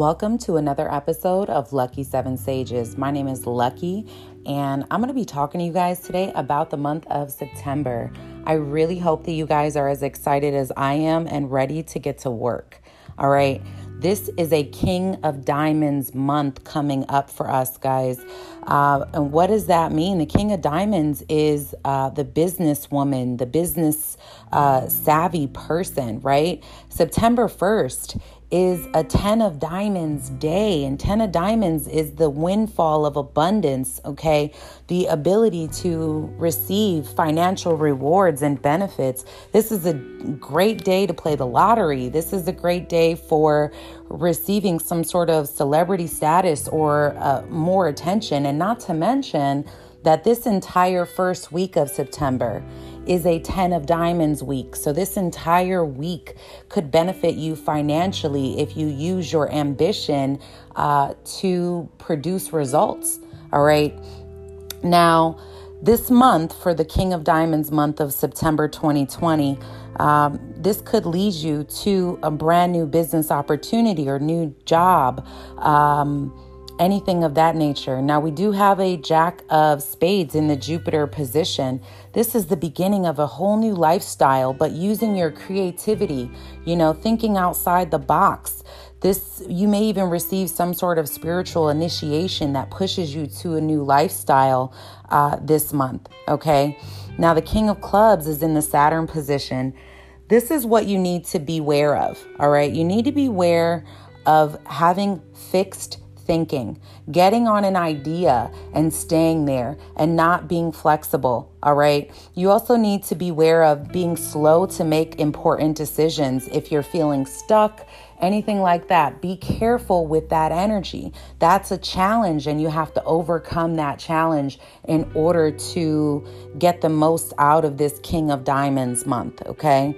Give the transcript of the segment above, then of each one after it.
Welcome to another episode of Lucky Seven Sages. My name is Lucky, and I'm going to be talking to you guys today about the month of September. I really hope that you guys are as excited as I am and ready to get to work. All right. This is a King of Diamonds month coming up for us, guys. Uh, and what does that mean? The King of Diamonds is uh, the businesswoman, the business uh, savvy person, right? September 1st is a 10 of diamonds day and 10 of diamonds is the windfall of abundance okay? The ability to receive financial rewards and benefits. This is a great day to play the lottery. This is a great day for receiving some sort of celebrity status or uh, more attention. And not to mention that this entire first week of September is a 10 of diamonds week. So, this entire week could benefit you financially if you use your ambition uh, to produce results. All right. Now, this month, for the King of Diamonds month of September 2020, um, this could lead you to a brand new business opportunity or new job. Um, anything of that nature. Now, we do have a Jack of Spades in the Jupiter position. This is the beginning of a whole new lifestyle, but using your creativity, you know, thinking outside the box. This, you may even receive some sort of spiritual initiation that pushes you to a new lifestyle uh, this month, okay? Now, the King of Clubs is in the Saturn position. This is what you need to beware of, all right? You need to beware of having fixed thinking, getting on an idea and staying there and not being flexible. All right. You also need to beware of being slow to make important decisions if you're feeling stuck, anything like that. Be careful with that energy. That's a challenge, and you have to overcome that challenge in order to get the most out of this King of Diamonds month. Okay.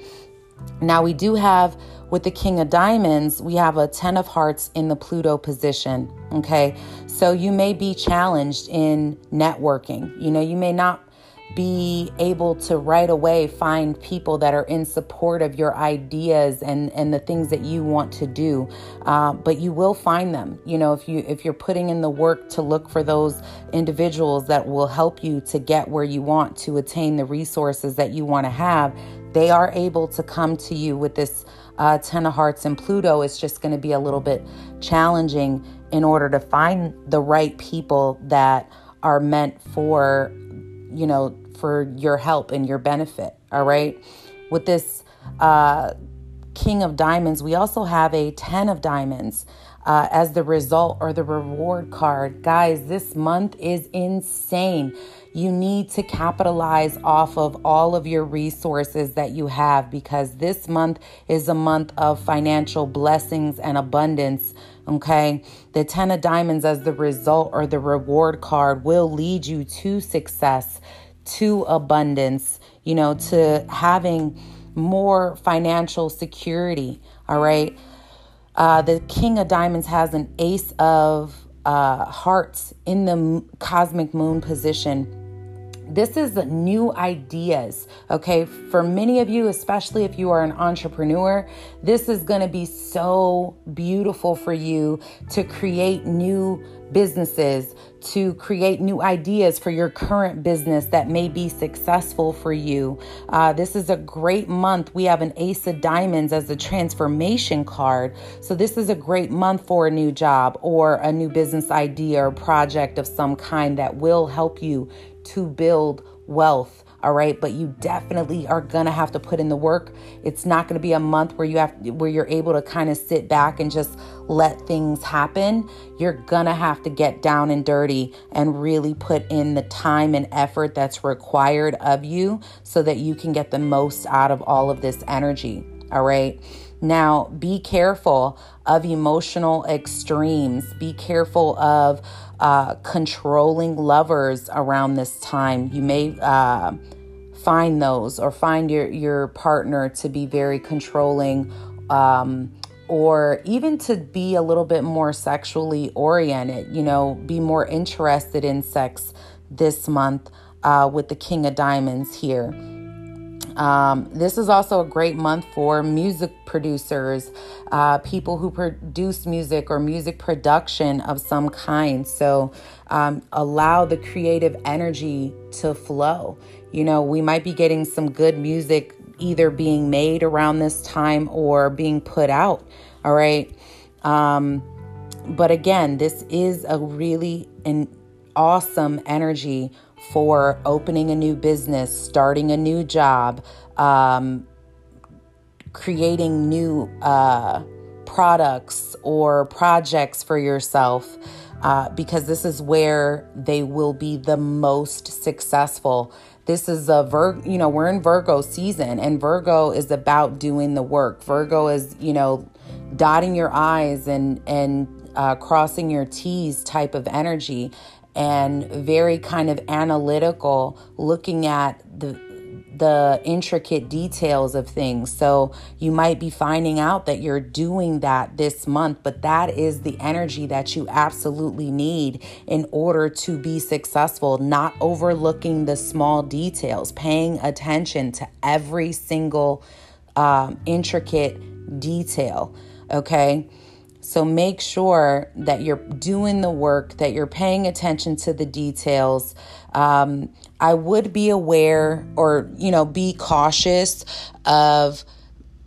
Now, we do have with the King of Diamonds, we have a 10 of Hearts in the Pluto position. Okay. So you may be challenged in networking. You know, you may not be able to right away find people that are in support of your ideas and and the things that you want to do uh, but you will find them you know if you if you're putting in the work to look for those individuals that will help you to get where you want to attain the resources that you want to have they are able to come to you with this uh, Ten of Hearts and Pluto. It's just going to be a little bit challenging in order to find the right people that are meant for, you know, for your help and your benefit. All right. With this uh, King of Diamonds, we also have a Ten of Diamonds. Uh, as the result or the reward card. Guys, this month is insane. You need to capitalize off of all of your resources that you have because this month is a month of financial blessings and abundance. Okay. The 10 of diamonds as the result or the reward card will lead you to success, to abundance, you know, to having more financial security. All right. Uh, the King of Diamonds has an ace of uh, hearts in the cosmic moon position this is new ideas, okay? For many of you, especially if you are an entrepreneur, this is going to be so beautiful for you to create new businesses, to create new ideas for your current business that may be successful for you. Uh, this is a great month. We have an Ace of Diamonds as a transformation card. So, this is a great month for a new job or a new business idea or project of some kind that will help you to build wealth all right? But you definitely are to have to put in the work. It's not to be a month where you have where you're able to kind of sit back and just let things happen. You're to have to get down and dirty and really put in the time and effort that's required of you so that you can get the most out of all of this energy all right now, be careful of emotional extremes. Be careful of uh, controlling lovers around this time. You may uh, find those or find your, your partner to be very controlling. Um, or even to be a little bit more sexually oriented, you know, be more interested in sex this month uh, with the King of Diamonds here. Um, this is also a great month for music producers, uh, people who produce music or music production of some kind. So um, allow the creative energy to flow. You know, we might be getting some good music either being made around this time or being put out. All right. Um, but again, this is a really an awesome energy for opening a new business, starting a new job, um, creating new uh, products or projects for yourself. Uh, because this is where they will be the most successful. This is a Virgo, you know, we're in Virgo season, and Virgo is about doing the work. Virgo is, you know, dotting your I's and and uh, crossing your T's type of energy and very kind of analytical, looking at the the intricate details of things. So you might be finding out that you're doing that this month, but that is the energy that you absolutely need in order to be successful, not overlooking the small details, paying attention to every single um, intricate detail. Okay. So make sure that you're doing the work, that you're paying attention to the details. Um, I would be aware or, you know, be cautious of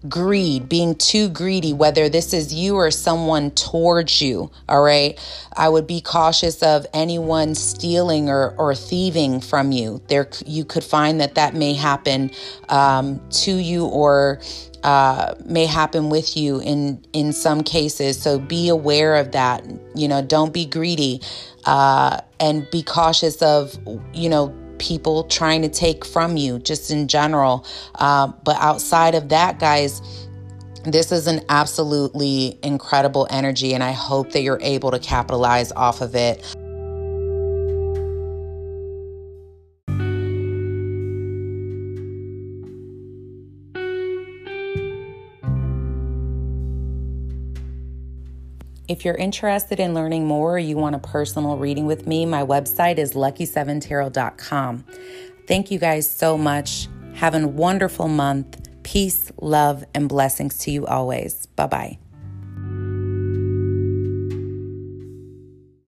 greed, being too greedy, whether this is you or someone towards you. All right. I would be cautious of anyone stealing or, or thieving from you. There, you could find that that may happen um, to you or uh, may happen with you in in some cases. So be aware of that. You know, don't be greedy, uh, and be cautious of you know people trying to take from you, just in general. Uh, but outside of that, guys. This is an absolutely incredible energy, and I hope that you're able to capitalize off of it. If you're interested in learning more or you want a personal reading with me, my website is lucky7tarot.com. Thank you guys so much. Have a wonderful month. Peace, love, and blessings to you always. Bye bye.